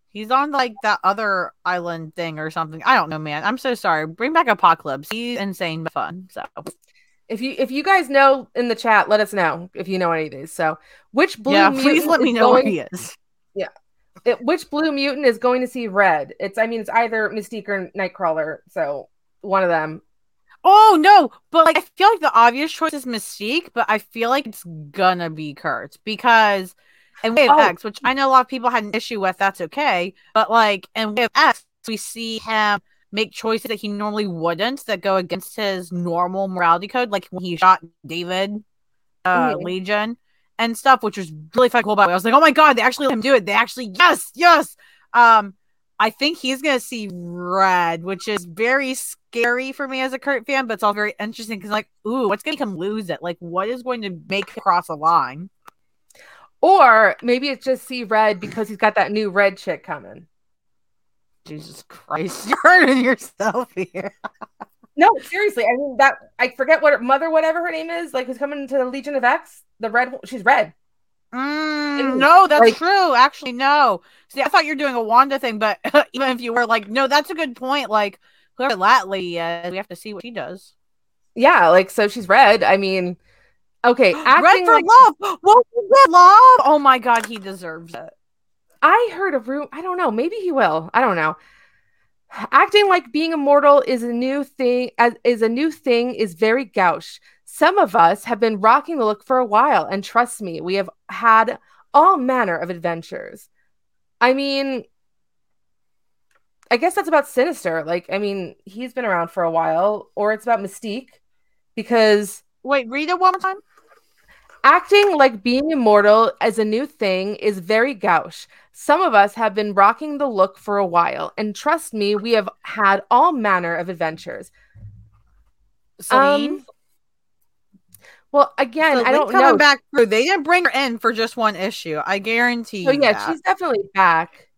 He's on like that other island thing or something. I don't know, man. I'm so sorry. Bring back Apocalypse. He's insane but fun. So If you if you guys know in the chat, let us know if you know any of these. So, which blue yeah, mutant please let me know where going- he is. it- which blue mutant is going to see red? It's I mean it's either Mystique or Nightcrawler. So one of them. Oh no, but like I feel like the obvious choice is Mystique, but I feel like it's gonna be Kurt because Wave Oh. X, which I know a lot of people had an issue with, that's okay. But like in Way of X, we see him make choices that he normally wouldn't that go against his normal morality code, like when he shot David, uh, Mhm. Legion and stuff, which was really fucking cool. By the way, I was like, oh my god, they actually let him do it. They actually, yes, yes. Um, I think he's gonna see red, which is very scary for me as a Kurt fan, but it's all very interesting because like, ooh, what's gonna make him lose it? Like, what is going to make him cross a line? Or maybe it's just see red because he's got that new red chick coming. Jesus Christ, you're hurting yourself here. No, seriously. I mean that I forget what her mother, whatever her name is, like who's coming to the Legion of X. The red she's red. Mm, no, that's like, true. Actually, no. See, I thought you were doing a Wanda thing, but even if you were like, no, that's a good point. Like, whoever that lady is, we have to see what she does. Yeah, like so she's red. I mean, okay, red for like, love. What love? Oh my god, he deserves it. I heard a room. I don't know. Maybe he will. I don't know. Acting like being immortal is a new thing. Is a new thing is very gauche. Some of us have been rocking the look for a while, and trust me, we have had all manner of adventures. I mean, I guess that's about Sinister. Like, I mean, he's been around for a while, or it's about Mystique because. Wait, read it one more time. Acting like being immortal as a new thing is very gauche. Some of us have been rocking the look for a while, and trust me, we have had all manner of adventures. Selene? Um, well, again, I don't coming know. back through. They didn't bring her in for just one issue. I guarantee. So yeah, that. she's definitely back.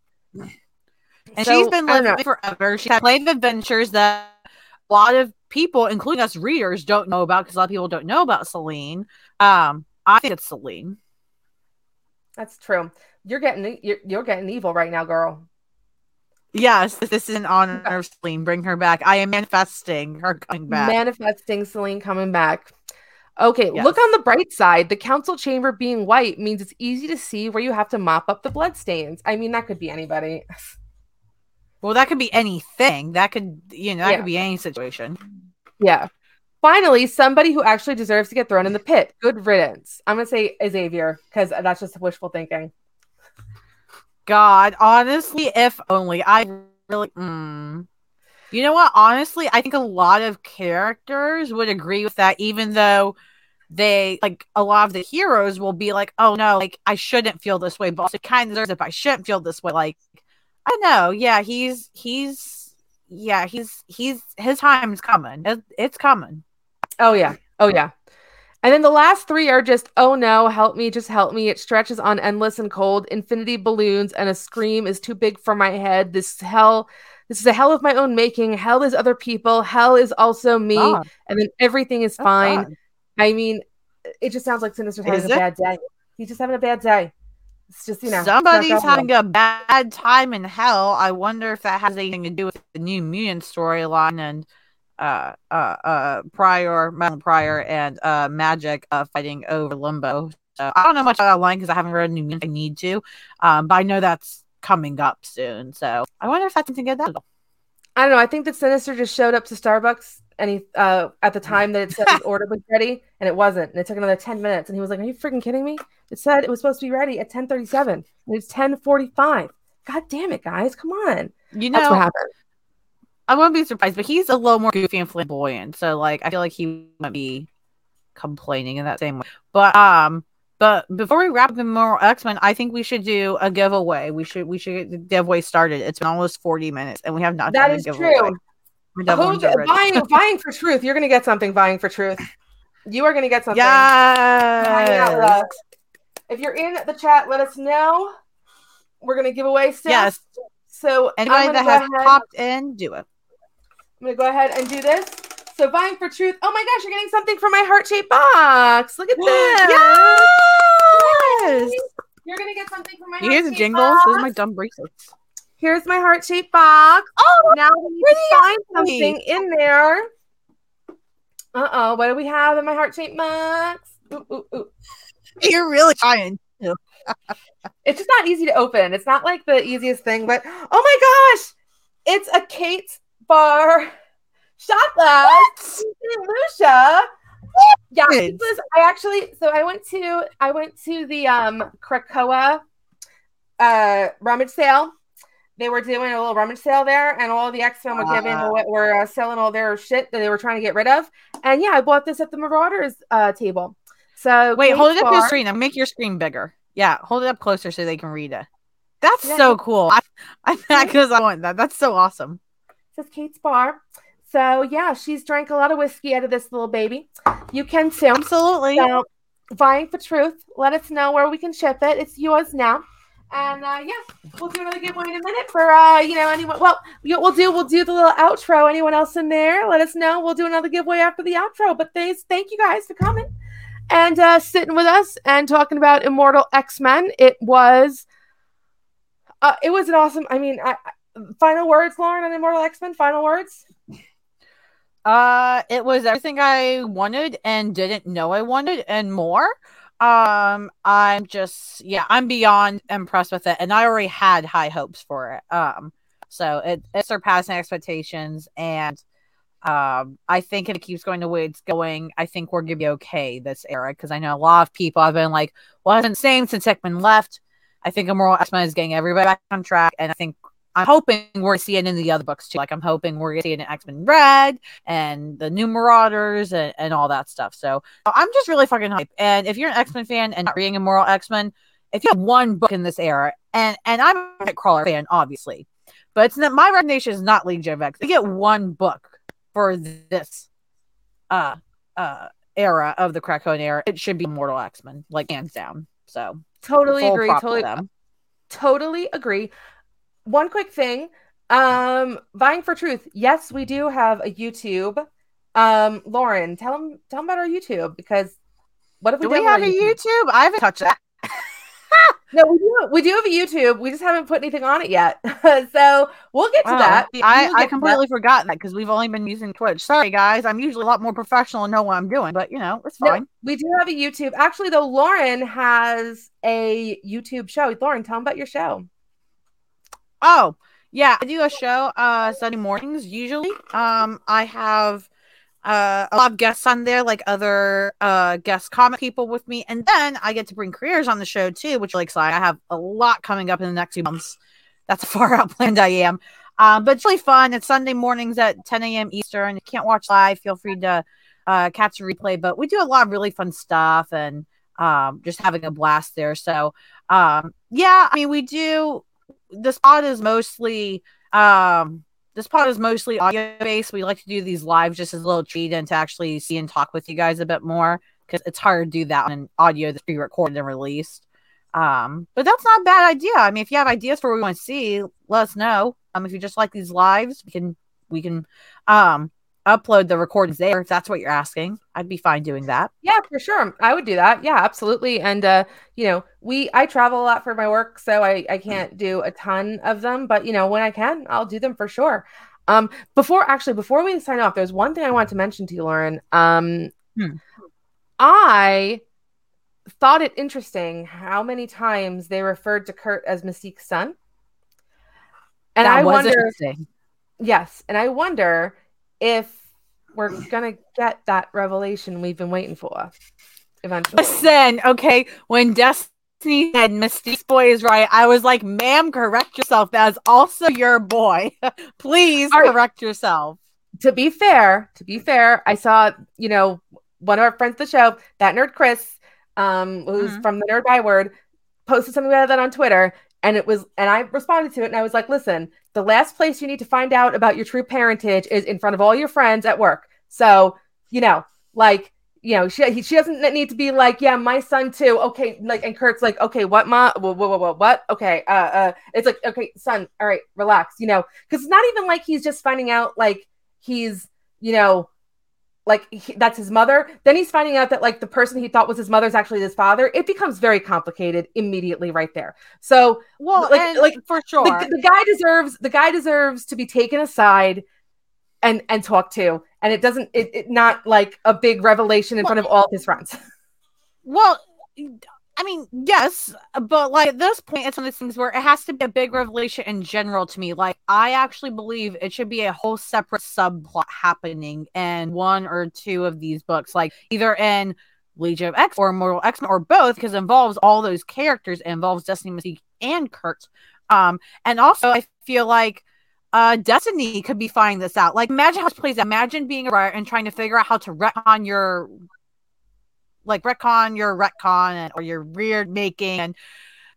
And so, she's been living forever. She's played adventures that a lot of people, including us readers, don't know about because a lot of people don't know about Selene. Um, I think it's Selene. That's true. You're getting you're, you're getting evil right now, girl. Yes, this is an honor of Selene. Bring her back. I am manifesting her coming back. Manifesting Selene coming back. Okay, yes. look on the bright side. The council chamber being white means it's easy to see where you have to mop up the bloodstains. I mean, that could be anybody. Well, that could be anything. That could, you know, that yeah. could be any situation. Yeah. Finally, somebody who actually deserves to get thrown in the pit. Good riddance. I'm gonna say Xavier because that's just wishful thinking. God, honestly, if only I really. Mm. You know what? Honestly, I think a lot of characters would agree with that, even though they like a lot of the heroes will be like, oh no, like I shouldn't feel this way, but also kind of deserves but I shouldn't feel this way. Like, I know, yeah, he's he's yeah, he's he's his time's coming. It, it's coming. Oh yeah. Oh yeah. And then the last three are just, oh no, help me, just help me. It stretches on endless and cold, infinity balloons, and a scream is too big for my head. This hell this is a hell of my own making. Hell is other people. Hell is also me. God. And then everything is fine. God. I mean, it just sounds like Sinister's having is a it? bad day. He's just having a bad day. It's just, you know, somebody's having a bad time in hell. I wonder if that has anything to do with the new mutant storyline and uh uh uh prior Madelyne Pryor and uh magic uh fighting over limbo so i don't know much about that line because i haven't read new mutant i need to um but i know that's coming up soon. So I wonder if that's something good. That I don't know. I think that Sinister just showed up to Starbucks and he uh at the time that it said his order was ready and it wasn't. And it took another 10 minutes. And he was like, Are you freaking kidding me? It said it was supposed to be ready at 1037. And it's 1045. God damn it, guys. Come on. You know That's what happened. I wouldn't be surprised, but he's a little more goofy and flamboyant. So like I feel like he might be complaining in that same way. But um but before we wrap up Immortal X Men, I think we should do a giveaway. We should we should get the giveaway started. It's been almost forty minutes, and we have not. Done that is true. Vying, vying for truth. You're gonna get something. Vying for truth. You are gonna get something. Yeah. If you're in the chat, let us know. We're gonna give away stuff. Yes. So anybody that has ahead. popped in, do it. I'm gonna go ahead and do this. So vying for truth. Oh my gosh, you're getting something from my heart shaped box. Look at this. Yes. You're gonna get something from my. Heart. Here's the jingles. Those are my dumb bracelets. Here's my heart shaped box. Oh, now we need to find something in there. Uh oh, what do we have in my heart shaped box? Ooh, ooh, ooh. You're really trying. it's just not easy to open. It's not like the easiest thing, but oh my gosh, it's a Kate's bar shot glass. Lucia. Yeah, this was, I actually so I went to I went to the um Krakoa uh rummage sale. They were doing a little rummage sale there, and all the X Men were giving uh, were uh, selling all their shit that they were trying to get rid of. And yeah, I bought this at the Marauders uh, table. So wait, hold it up to your screen. and make your screen bigger. Yeah, hold it up closer so they can read it. That's yeah. so cool. I, mad because I want that. That's so awesome. This is Kate's bar. So yeah, she's drank a lot of whiskey out of this little baby. You can too. Absolutely. So, vying for truth. Let us know where we can ship it. It's yours now. And uh, yeah, we'll do another giveaway in a minute for uh, you know anyone. Well, we'll do we'll do the little outro. Anyone else in there? Let us know. We'll do another giveaway after the outro. But thanks, thank you guys for coming. and uh, sitting with us and talking about Immortal X Men. It was, uh, it was an awesome. I mean, I, final words, Lauren, on Immortal X Men. Final words. Uh, it was everything I wanted and didn't know I wanted, and more. Um, I'm just yeah, I'm beyond impressed with it, and I already had high hopes for it. Um, so it it's surpassing expectations, and um, I think if it keeps going the way it's going, I think we're gonna be okay this era because I know a lot of people have been like, "Well, it's the same since Hickman left." I think Immortal X Men is getting everybody back on track, and I think I'm hoping we're seeing in the other books too. Like I'm hoping we're seeing in X Men Red and the New Marauders and, and all that stuff. So I'm just really fucking hyped. And if you're an X Men fan and not reading Immortal X Men, if you have one book in this era, and and I'm a Crawler fan, obviously, but it's not my recommendation is not Legion of X. You get one book for this uh uh era of the Krakoan era. It should be Immortal X Men, like hands down. So totally agree. Totally, totally agree one quick thing um vying for truth. Yes we do have a youtube. Um lauren tell them tell them about our youtube because what if we do we have a YouTube? YouTube? i haven't touched that. No we do we do have a youtube. We just haven't put anything on it yet. So we'll get to wow. that. I, I completely forgot that because we've only been using twitch. Sorry guys. I'm usually a lot more professional and know what i'm doing but you know it's fine. no, we do have a youtube. Actually though lauren has a youtube show. Lauren tell them about your show Oh, yeah, I do a show uh Sunday mornings usually. Um I have uh, a lot of guests on there, like other uh, guest comic people with me, and then I get to bring careers on the show too, which like I have a lot coming up in the next few months. That's how far out planned I am, um, but it's really fun. It's Sunday mornings at 10 a.m. Eastern. If you can't watch live, feel free to uh, catch a replay. But we do a lot of really fun stuff and um, just having a blast there. So um, yeah, I mean, we do this pod is mostly um this pod is mostly audio based. We like to do these live just as a little treat and to actually see and talk with you guys a bit more because it's hard to do that on audio that's pre-recorded and released. Um, but that's not a bad idea. I mean, if you have ideas for what we want to see, let us know. Um, if you just like these lives, we can we can um upload the recordings there if that's what you're asking. I'd be fine doing that. Yeah, for sure. I would do that. Yeah, absolutely. And uh, you know, we I travel a lot for my work, so I I can't do a ton of them, but you know, when I can, I'll do them for sure. Um before actually before we sign off, there's one thing I wanted to mention to you, Lauren. Um hmm. I thought it interesting how many times they referred to Kurt as Mystique's son. And that I wonder Yes, and I wonder if we're gonna get that revelation we've been waiting for eventually. Listen, okay, when Destiny said Mystique's boy is right, I was like, ma'am, correct yourself. That's also your boy. Please right. correct yourself. To be fair, to be fair, I saw, you know, one of our friends the show, that nerd Chris, um, who's mm-hmm. from the Nerd Byword, posted something about that on Twitter. And it was, and I responded to it and I was like, listen, the last place you need to find out about your true parentage is in front of all your friends at work. So, you know, like, you know, she she doesn't need to be like, yeah, my son too. Okay, like, and Kurt's like, okay, what, ma, what, what, what, what? Okay, uh, uh, it's like, okay, son, all right, relax, you know, because it's not even like he's just finding out like he's, you know, like he, that's his mother. Then he's finding out that like the person he thought was his mother is actually his father it becomes very complicated immediately right there. So well like, like for sure the, the, guy deserves the guy deserves to be taken aside and and talked to. And it doesn't it, it not like a big revelation in well, front of all his friends. well I mean, yes, but like at this point, it's one of those things where it has to be a big revelation in general to me. Like, I actually believe it should be a whole separate subplot happening in one or two of these books, like either in Legion of X or Immortal X or both, because it involves all those characters, it involves Destiny, Mystique, and Kurt. Um, and also, I feel like uh, Destiny could be finding this out. Like, imagine how it plays out. Imagine being a writer and trying to figure out how to retcon your like retcon your retcon and, or your weird making and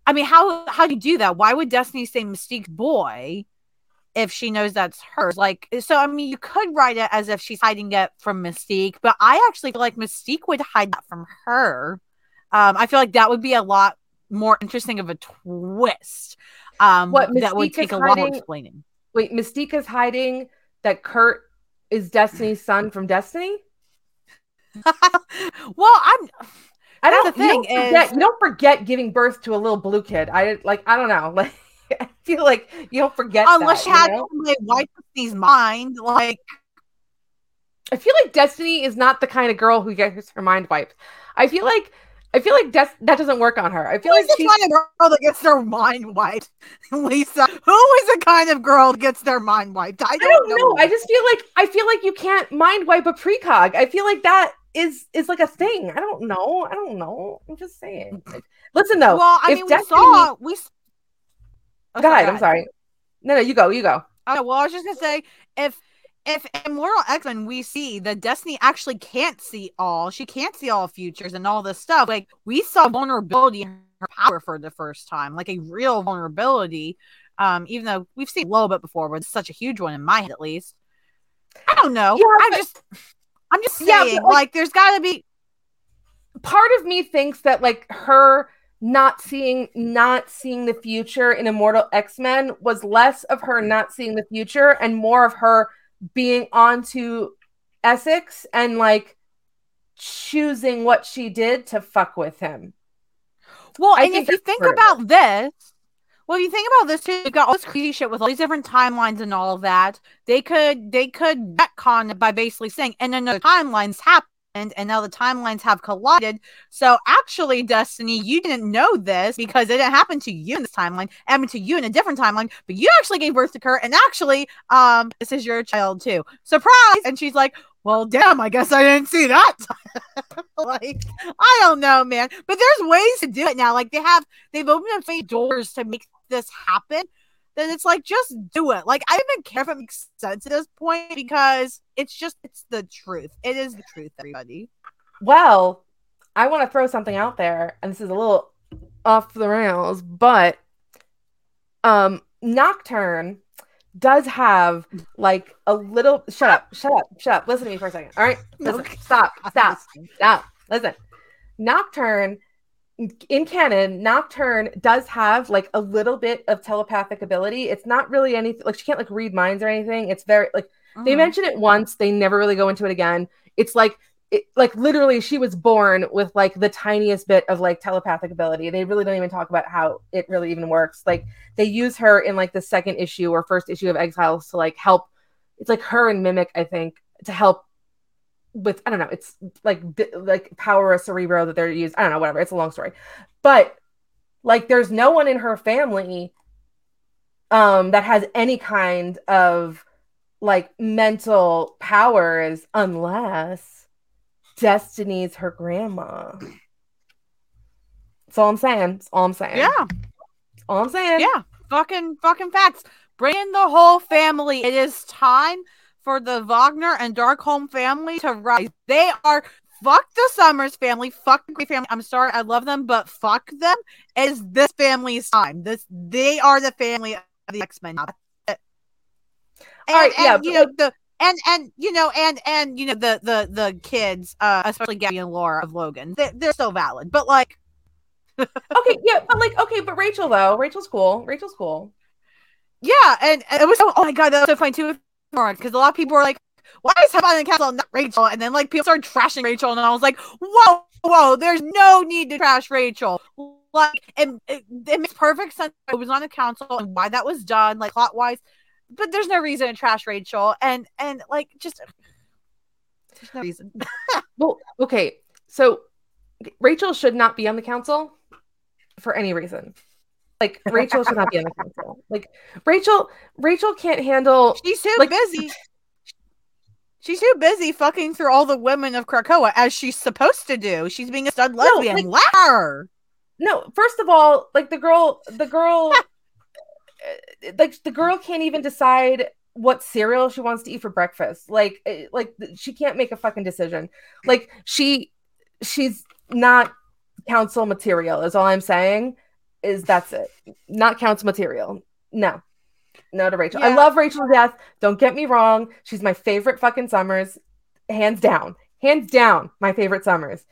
I mean how how do you do that? Why would Destiny say Mystique's boy if she knows that's hers? Like so I mean you could write it as if she's hiding it from Mystique, but I actually feel like Mystique would hide that from her. Um, I feel like that would be a lot more interesting of a twist. Um, what Mystique that would take a lot of explaining. Wait, Mystique is hiding that Kurt is Destiny's son from Destiny? well, I'm. I don't. the thing you don't forget, is- you don't forget giving birth to a little blue kid. I like. I don't know. Like, I feel like you don't forget. Unless that, you had know? my wife Destiny's mind, like I feel like Destiny is not the kind of girl who gets her mind wiped. I feel like. I feel like Des- that doesn't work on her. I feel like is the she's kind of girl that gets their mind wiped? Lisa, who is the kind of girl that gets their mind wiped? I I don't, don't know. I just feel like I feel like you can't mind wipe a precog. I feel like that is is like a thing. I don't know. I don't know. I'm just saying. Like, listen though. well, I if mean, we Destiny- saw we. Oh. I'm sorry. No, no, you go. You go. Okay, well, I was just gonna say if if Immortal X Men we see that Destiny actually can't see all, she can't see all futures and all this stuff. Like we saw vulnerability in her power for the first time, like a real vulnerability. Um, even though we've seen a little bit before, but it's such a huge one in my head at least. I don't know. Yeah, I'm but- just I'm just Yeah, saying, like- like, there's gotta be part of me thinks that like her not seeing not seeing the future in immortal x-men was less of her not seeing the future and more of her being onto essex and like choosing what she did to fuck with him. Well, I and if you think about this, well, you think about this too, you got all this crazy shit with all these different timelines and all of that. They could they could retcon it by basically saying, and then the timelines happened, and now the timelines have collided. So actually, Destiny, you didn't know this because it didn't happen to you in this timeline. It happened to you in a different timeline, but you actually gave birth to Kurt, and actually, um, this is your child too. Surprise! And she's like, well, damn, I guess I didn't see that. like, I don't know, man. But there's ways to do it now. Like they have, they've opened up doors to make this happen. Then it's like just do it. Like I don't even care if it makes sense at this point because it's just it's the truth. It is the truth, everybody. well i want to throw something out there and this is a little off the rails but um nocturne does have like a little shut up shut up shut up listen to me for a second all right listen, stop stop stop listen nocturne in canon nocturne does have like a little bit of telepathic ability. It's not really anything like she can't like read minds or anything. It's very like they Mhm. mention it once they never really go into it again. It's like it, like literally she was born with like the tiniest bit of like telepathic ability. They really don't even talk about how it really even works. Like they use her in like the second issue or first issue of exiles to like help it's like her and mimic i think to help with i don't know it's like like power of cerebro that they're used i don't know whatever it's a long story but like there's no one in her family um that has any kind of like mental powers unless destiny's her grandma that's all i'm saying that's all i'm saying Yeah, That's all i'm saying yeah. Fucking fucking facts. Bring in the whole family. It is time for the Wagner and Darkholme family to rise. They are fuck the Summers family, fuck the Grey family. I'm sorry, I love them, but fuck them. It is this family's time. This they are the family of the X Men. And, All right, and, yeah, you know the and and you know and and you know the the the kids, uh, especially Gabby and Laura of Logan, they, they're so valid. But like, okay yeah but like okay but rachel though rachel's cool rachel's cool yeah, and, and it was so, oh my god, that was so funny too. Because a lot of people were like, "Why is Heaven in the Castle not Rachel?" And then like people started trashing Rachel, and I was like, "Whoa, whoa! There's no need to trash Rachel. Like, it, it, it makes perfect sense. It was on the council and why that was done, like plot wise. But there's no reason to trash Rachel, and and like just there's no reason. well okay so rachel should not be on the council for any reason like rachel should not be on the council like rachel rachel can't handle She's too Like- busy. She's too busy fucking through all the women of Krakoa as she's supposed to do. She's being a stud lesbian. like- Let no first of all like the girl the girl uh, like the girl can't even decide what cereal she wants to eat for breakfast like uh, like she can't make a fucking decision like she she's not council material is all i'm saying is that's it. Not council material. No. No to rachel. I love rachel to death. Don't get me wrong. She's my favorite fucking summers. Hands down. Hands down my favorite summers.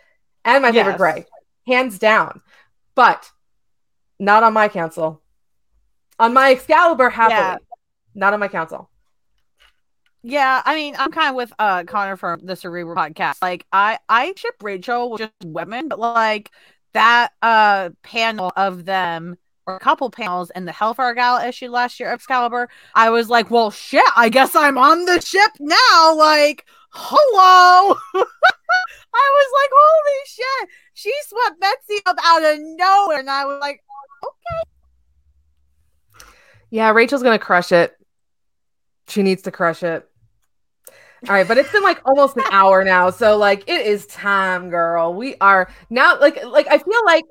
And my favorite gray hands down. But not on my council. On my Excalibur, happily. Yeah. Not on my council. Yeah, I mean, I'm kind of with uh Connor from the Cerebral podcast. Like, I I ship Rachel with just women, but like that uh panel of them or a couple panels in the Hellfire Gala issue last year, Excalibur, I was like, well, shit, I guess I'm on the ship now. Like, hello. I was like, holy shit. She swept Betsy up out of nowhere. And I was like, okay. Yeah, Rachel's going to crush it. She needs to crush it. All right, but it's been like almost an hour now, so like it is time, girl. We are now like like I feel like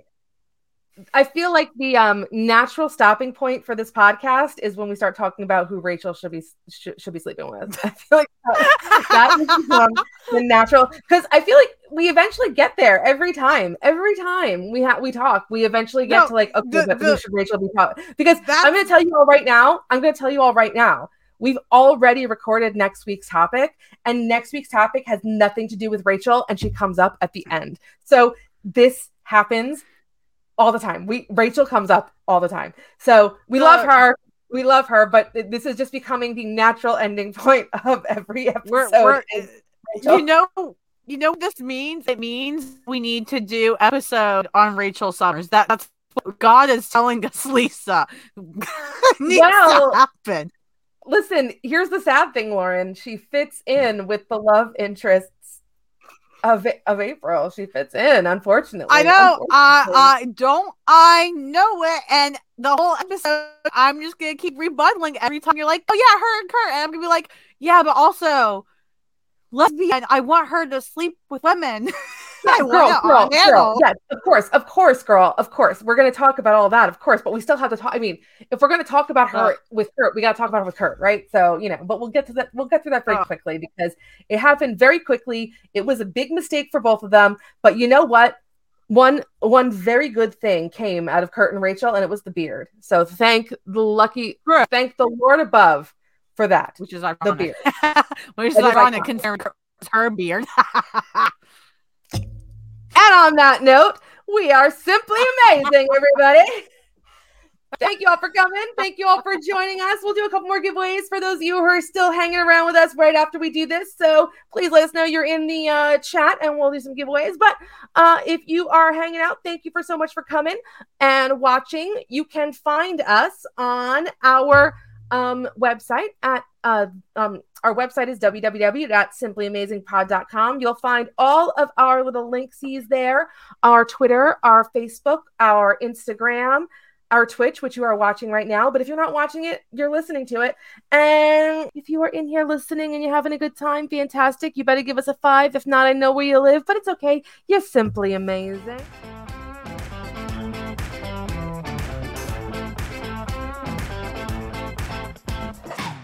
I feel like the um natural stopping point for this podcast is when we start talking about who Rachel should be should, should be sleeping with. I feel like that, that the natural because I feel like we eventually get there every time. Every time we have we talk, we eventually get no, to like okay, the, the, who should Rachel be talking? Because I'm going to tell you all right now. I'm going to tell you all right now. We've already recorded next week's topic, and next week's topic has nothing to do with Rachel, and she comes up at the end. So this happens all the time. We Rachel comes up all the time. So we uh, love her. We love her, but this is just becoming the natural ending point of every episode. We're, we're, you know, you know what this means? It means we need to do episode on Rachel Summers. That that's what God is telling us, Lisa. needs well, to happen. Listen, here's the sad thing, Lauren. She fits in with the love interests of of April. She fits in, unfortunately. I know. I I don't I know it, and the whole episode, I'm just gonna keep rebuttaling every time you're like, "Oh yeah, her and Kurt," and I'm gonna be like, "Yeah, but also lesbian. I want her to sleep with women." Yeah, girl, girl, girl. Yes, of course, of course, girl, of course. We're gonna talk about all that, of course, but we still have to talk. I mean, if we're gonna talk about her uh, with Kurt, we gotta talk about her with Kurt, right? So you know, but we'll get to that. We'll get through that very uh, quickly because it happened very quickly. It was a big mistake for both of them, but you know what? One one very good thing came out of Kurt and Rachel, and it was the beard. So thank the lucky, thank the Lord above for that, which is ironic. The beard, which is ironic considering her beard. And on that note, we are simply amazing, everybody. Thank you all for coming. Thank you all for joining us. We'll do a couple more giveaways for those of you who are still hanging around with us right after we do this. So please let us know you're in the uh, chat and we'll do some giveaways. But uh, if you are hanging out, thank you for so much for coming and watching. You can find us on our um, website at uh, um, our website is www.simplyamazingpod.com. You'll find all of our little linksies there our Twitter, our Facebook, our Instagram, our Twitch, which you are watching right now. But if you're not watching it, you're listening to it. And if you are in here listening and you're having a good time, fantastic. You better give us a five. If not, I know where you live, but it's okay. You're simply amazing.